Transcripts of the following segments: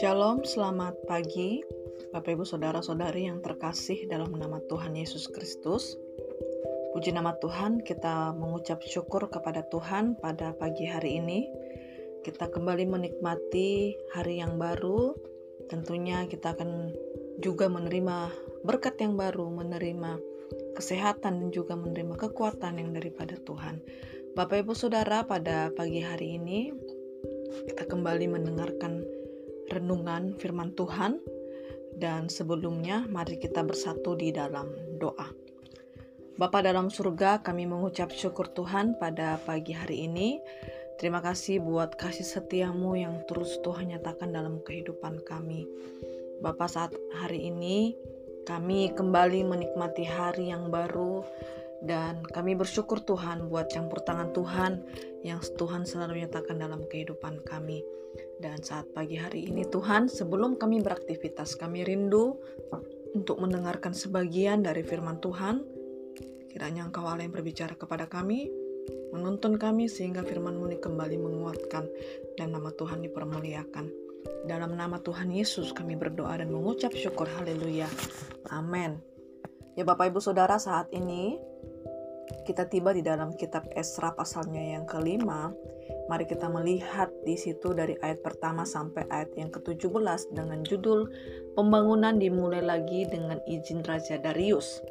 Shalom, selamat pagi Bapak Ibu Saudara-saudari yang terkasih dalam nama Tuhan Yesus Kristus. Puji nama Tuhan, kita mengucap syukur kepada Tuhan pada pagi hari ini. Kita kembali menikmati hari yang baru. Tentunya kita akan juga menerima berkat yang baru, menerima kesehatan dan juga menerima kekuatan yang daripada Tuhan. Bapak Ibu Saudara, pada pagi hari ini kita kembali mendengarkan renungan firman Tuhan dan sebelumnya mari kita bersatu di dalam doa. Bapa dalam surga, kami mengucap syukur Tuhan pada pagi hari ini. Terima kasih buat kasih setiamu yang terus Tuhan nyatakan dalam kehidupan kami. Bapak saat hari ini kami kembali menikmati hari yang baru dan kami bersyukur Tuhan buat campur tangan Tuhan yang Tuhan selalu nyatakan dalam kehidupan kami. Dan saat pagi hari ini Tuhan, sebelum kami beraktivitas, kami rindu untuk mendengarkan sebagian dari firman Tuhan. Kiranya Engkau Allah yang berbicara kepada kami, menuntun kami sehingga firman-Mu kembali menguatkan dan nama Tuhan dipermuliakan. Dalam nama Tuhan Yesus kami berdoa dan mengucap syukur haleluya. Amin. Ya Bapak Ibu Saudara saat ini kita tiba di dalam kitab Esra pasalnya yang kelima, mari kita melihat di situ dari ayat pertama sampai ayat yang ke-17 dengan judul Pembangunan dimulai lagi dengan izin Raja Darius.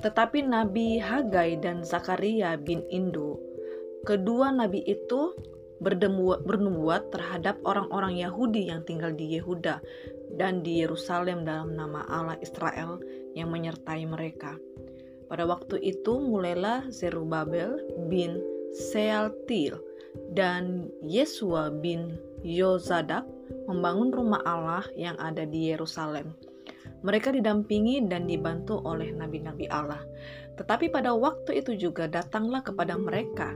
Tetapi Nabi Hagai dan Zakaria bin Indo, kedua nabi itu bernubuat terhadap orang-orang Yahudi yang tinggal di Yehuda dan di Yerusalem dalam nama Allah Israel yang menyertai mereka. Pada waktu itu mulailah Zerubabel bin Sealtil dan Yesua bin Yozadak membangun rumah Allah yang ada di Yerusalem. Mereka didampingi dan dibantu oleh nabi-nabi Allah. Tetapi pada waktu itu juga datanglah kepada mereka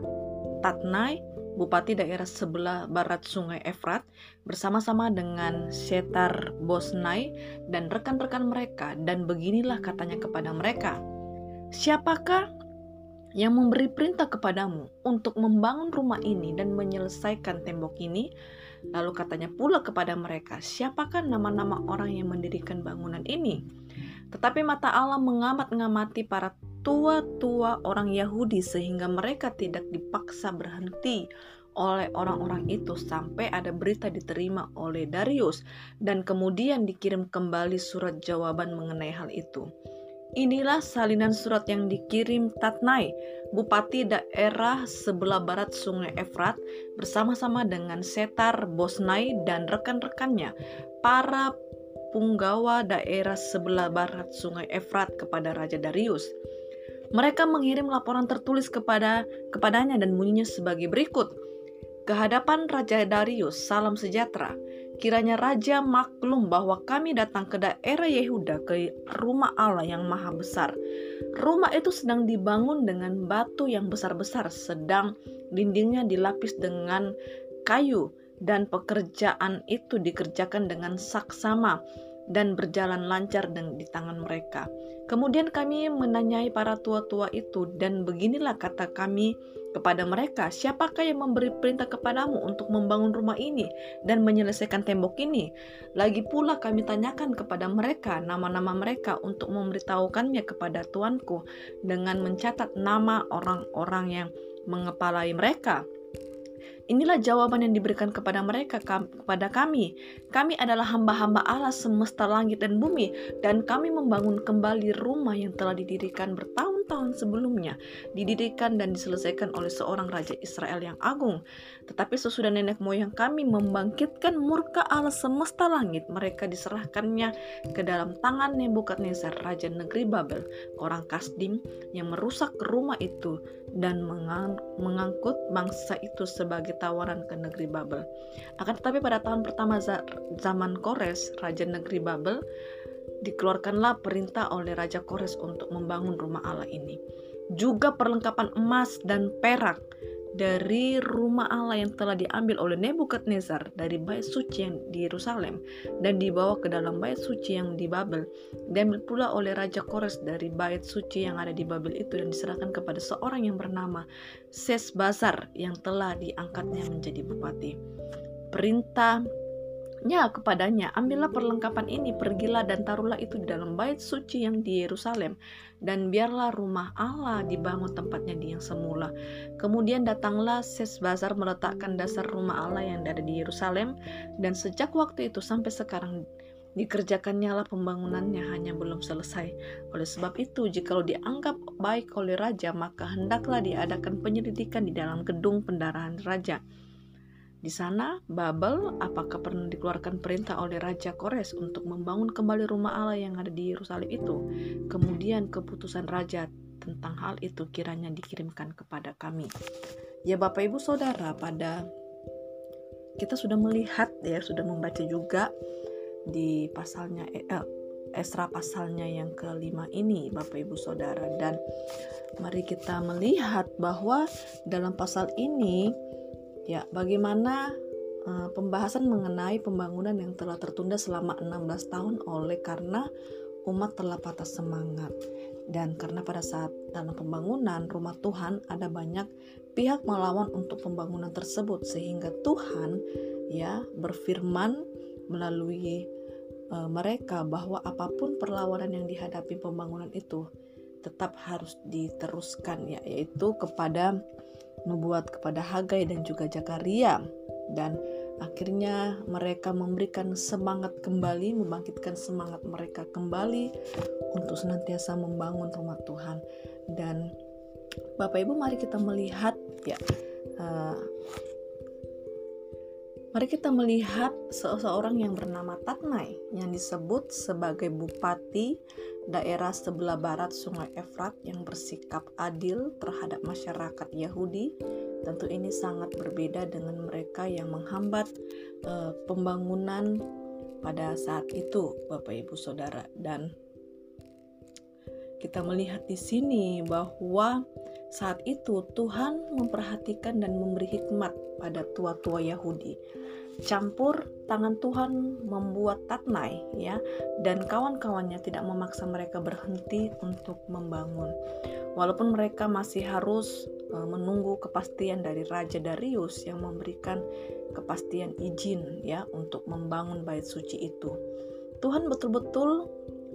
Tatnai, bupati daerah sebelah barat sungai Efrat, bersama-sama dengan Setar Bosnai dan rekan-rekan mereka, dan beginilah katanya kepada mereka, Siapakah yang memberi perintah kepadamu untuk membangun rumah ini dan menyelesaikan tembok ini? Lalu katanya pula kepada mereka, siapakah nama-nama orang yang mendirikan bangunan ini? Tetapi mata Allah mengamat-ngamati para tua-tua orang Yahudi sehingga mereka tidak dipaksa berhenti oleh orang-orang itu sampai ada berita diterima oleh Darius dan kemudian dikirim kembali surat jawaban mengenai hal itu. Inilah salinan surat yang dikirim Tatnai, bupati daerah sebelah barat sungai Efrat, bersama-sama dengan Setar Bosnai dan rekan-rekannya, para punggawa daerah sebelah barat sungai Efrat kepada Raja Darius. Mereka mengirim laporan tertulis kepada kepadanya dan bunyinya sebagai berikut. Kehadapan Raja Darius, salam sejahtera. Kiranya Raja maklum bahwa kami datang ke daerah Yehuda ke rumah Allah yang maha besar. Rumah itu sedang dibangun dengan batu yang besar-besar, sedang dindingnya dilapis dengan kayu, dan pekerjaan itu dikerjakan dengan saksama dan berjalan lancar di tangan mereka. Kemudian kami menanyai para tua-tua itu, dan beginilah kata kami kepada mereka, siapakah yang memberi perintah kepadamu untuk membangun rumah ini dan menyelesaikan tembok ini? Lagi pula kami tanyakan kepada mereka nama-nama mereka untuk memberitahukannya kepada tuanku dengan mencatat nama orang-orang yang mengepalai mereka. Inilah jawaban yang diberikan kepada mereka kepada kami. Kami adalah hamba-hamba Allah semesta langit dan bumi dan kami membangun kembali rumah yang telah didirikan bertahun-tahun sebelumnya, didirikan dan diselesaikan oleh seorang raja Israel yang agung. Tetapi sesudah nenek moyang kami membangkitkan murka Allah semesta langit, mereka diserahkannya ke dalam tangan Nebukadnezar raja negeri Babel, orang Kasdim yang merusak rumah itu dan mengangkut bangsa itu sebagai tawaran ke negeri Babel. Akan tetapi pada tahun pertama zaman Kores, raja negeri Babel, dikeluarkanlah perintah oleh Raja Kores untuk membangun rumah Allah ini. Juga perlengkapan emas dan perak dari rumah Allah yang telah diambil oleh Nebukadnezar dari bait suci yang di Yerusalem dan dibawa ke dalam bait suci yang di Babel diambil pula oleh Raja Kores dari bait suci yang ada di Babel itu dan diserahkan kepada seorang yang bernama Sesbazar yang telah diangkatnya menjadi bupati perintah Ya kepadanya, ambillah perlengkapan ini, pergilah dan taruhlah itu di dalam bait suci yang di Yerusalem, dan biarlah rumah Allah dibangun tempatnya di yang semula. Kemudian datanglah Sesbazar meletakkan dasar rumah Allah yang ada di Yerusalem, dan sejak waktu itu sampai sekarang dikerjakannya lah pembangunannya hanya belum selesai. Oleh sebab itu, jikalau dianggap baik oleh raja, maka hendaklah diadakan penyelidikan di dalam gedung pendarahan raja di sana, Babel apakah pernah dikeluarkan perintah oleh Raja Kores untuk membangun kembali rumah Allah yang ada di Yerusalem itu? Kemudian keputusan Raja tentang hal itu kiranya dikirimkan kepada kami. Ya Bapak Ibu Saudara, pada kita sudah melihat ya, sudah membaca juga di pasalnya eh, Esra pasalnya yang kelima ini Bapak Ibu Saudara dan mari kita melihat bahwa dalam pasal ini Ya, bagaimana uh, pembahasan mengenai pembangunan yang telah tertunda selama 16 tahun oleh karena umat telah patah semangat? Dan karena pada saat dalam pembangunan rumah Tuhan ada banyak pihak melawan untuk pembangunan tersebut sehingga Tuhan ya berfirman melalui uh, mereka bahwa apa pun perlawanan yang dihadapi pembangunan itu tetap harus diteruskan ya yaitu kepada nubuat kepada Hagai dan juga Zakaria dan akhirnya mereka memberikan semangat kembali membangkitkan semangat mereka kembali untuk senantiasa membangun rumah Tuhan. Dan Bapak Ibu mari kita melihat ya uh, Mari kita melihat seseorang yang bernama Tatnai yang disebut sebagai bupati daerah sebelah barat Sungai Efrat yang bersikap adil terhadap masyarakat Yahudi. Tentu ini sangat berbeda dengan mereka yang menghambat uh, pembangunan pada saat itu, Bapak Ibu Saudara. Dan kita melihat di sini bahwa saat itu Tuhan memperhatikan dan memberi hikmat pada tua-tua Yahudi. Campur tangan Tuhan membuat Tatnai ya dan kawan-kawannya tidak memaksa mereka berhenti untuk membangun. Walaupun mereka masih harus e, menunggu kepastian dari Raja Darius yang memberikan kepastian izin ya untuk membangun bait suci itu. Tuhan betul-betul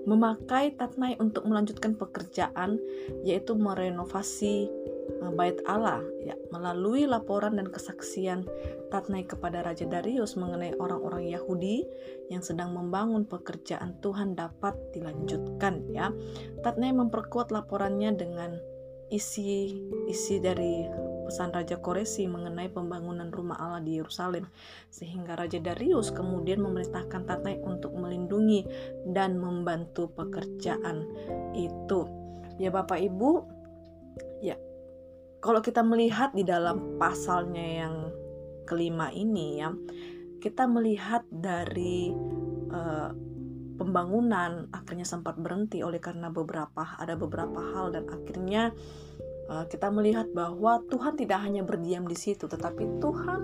memakai Tatnai untuk melanjutkan pekerjaan yaitu merenovasi Eh, bait Allah ya melalui laporan dan kesaksian Tatnai kepada Raja Darius mengenai orang-orang Yahudi yang sedang membangun pekerjaan Tuhan dapat dilanjutkan ya. Tatnai memperkuat laporannya dengan isi isi dari pesan Raja Koresi mengenai pembangunan rumah Allah di Yerusalem sehingga Raja Darius kemudian memerintahkan Tatnai untuk melindungi dan membantu pekerjaan itu. Ya Bapak Ibu, ya kalau kita melihat di dalam pasalnya yang kelima ini ya kita melihat dari uh, pembangunan akhirnya sempat berhenti oleh karena beberapa ada beberapa hal dan akhirnya kita melihat bahwa Tuhan tidak hanya berdiam di situ tetapi Tuhan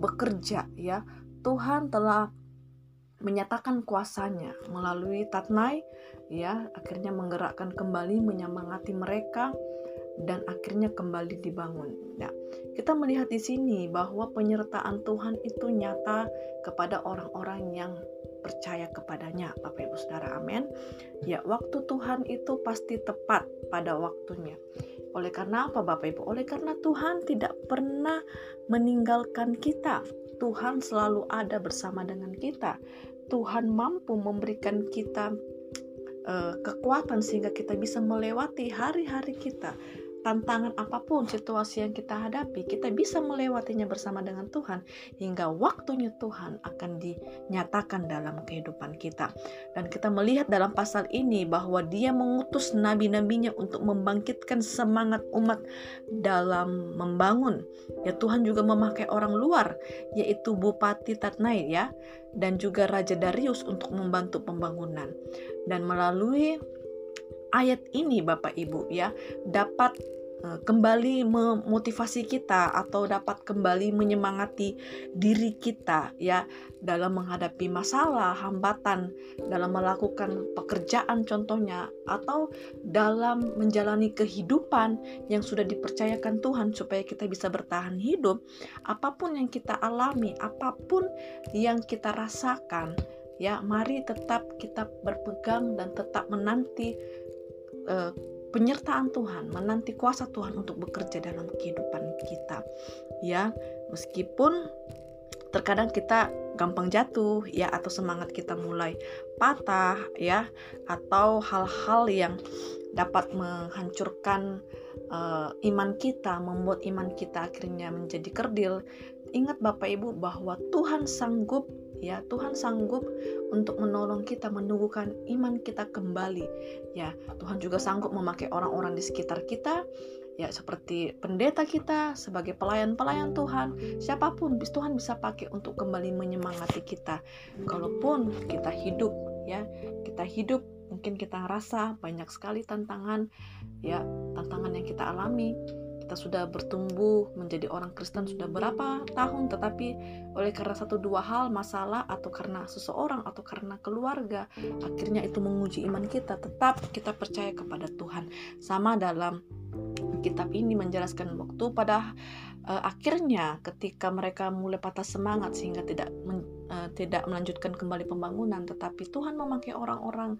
bekerja ya Tuhan telah menyatakan kuasanya melalui Tatnai ya akhirnya menggerakkan kembali menyemangati mereka dan akhirnya kembali dibangun. Ya, kita melihat di sini bahwa penyertaan Tuhan itu nyata kepada orang-orang yang percaya kepadanya, Bapak Ibu Saudara. Amin. Ya, waktu Tuhan itu pasti tepat pada waktunya. Oleh karena apa, Bapak Ibu? Oleh karena Tuhan tidak pernah meninggalkan kita. Tuhan selalu ada bersama dengan kita. Tuhan mampu memberikan kita uh, kekuatan sehingga kita bisa melewati hari-hari kita tantangan apa pun situasi yang kita hadapi, kita bisa melewatinya bersama dengan Tuhan hingga waktunya Tuhan akan dinyatakan dalam kehidupan kita. Dan kita melihat dalam pasal ini bahwa dia mengutus nabi-nabinya untuk membangkitkan semangat umat dalam membangun. Ya Tuhan juga memakai orang luar yaitu Bupati Tatnai ya dan juga Raja Darius untuk membantu pembangunan. Dan melalui ayat ini Bapak Ibu ya dapat Eh, kembali memotivasi kita atau dapat kembali menyemangati diri kita ya dalam menghadapi masalah, hambatan dalam melakukan pekerjaan contohnya atau dalam menjalani kehidupan yang sudah dipercayakan Tuhan supaya kita bisa bertahan hidup, apa pun yang kita alami, apa pun yang kita rasakan, ya mari tetap kita berpegang dan tetap menanti uh, penyertaan Tuhan, menanti kuasa Tuhan untuk bekerja dalam kehidupan kita. Ya, meskipun terkadang kita gampang jatuh ya atau semangat kita mulai patah ya atau hal-hal yang dapat menghancurkan uh, iman kita, membuat iman kita akhirnya menjadi kerdil. Ingat Bapak Ibu bahwa Tuhan sanggup ya Tuhan sanggup untuk menolong kita menumbuhkan iman kita kembali. Ya Tuhan juga sanggup memakai orang-orang di sekitar kita ya seperti pendeta kita sebagai pelayan-pelayan Tuhan. Siapa pun Tuhan bisa pakai untuk kembali menyemangati kita. Kalaupun kita hidup ya kita hidup mungkin kita ngerasa banyak sekali tantangan ya tantangan yang kita alami kita sudah bertumbuh menjadi orang Kristen sudah berapa tahun tetapi oleh karena satu dua hal masalah atau karena seseorang atau karena keluarga akhirnya itu menguji iman kita. Tetap kita percaya kepada Tuhan. Sama dalam kitab ini menjelaskan waktu pada uh, akhirnya ketika mereka mulai patah semangat sehingga tidak men, uh, tidak melanjutkan kembali pembangunan tetapi Tuhan memakai orang-orang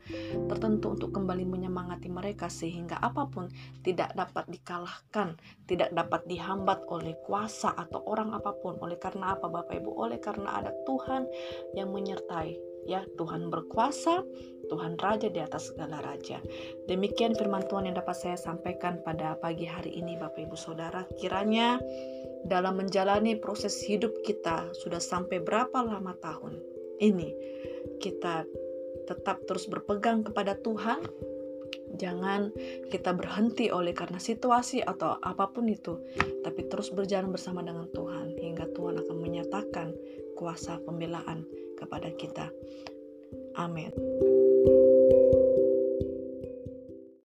tertentu untuk kembali menyemangati mereka sehingga apa pun tidak dapat dikalahkan tidak dapat dihambat oleh kuasa atau orang apa pun. Oleh karena apa Bapak Ibu? Oleh karena ada Tuhan yang menyertai ya. Tuhan berkuasa Tuhan Raja di atas segala raja. Demikian firman Tuhan yang dapat saya sampaikan pada pagi hari ini Bapak Ibu Saudara. Kiranya dalam menjalani proses hidup kita sudah sampai berapa lama tahun ini kita tetap terus berpegang kepada Tuhan Jangan kita berhenti oleh karena situasi atau apa pun itu, tapi terus berjalan bersama dengan Tuhan hingga Tuhan akan menyatakan kuasa pembelaan kepada kita. Amin.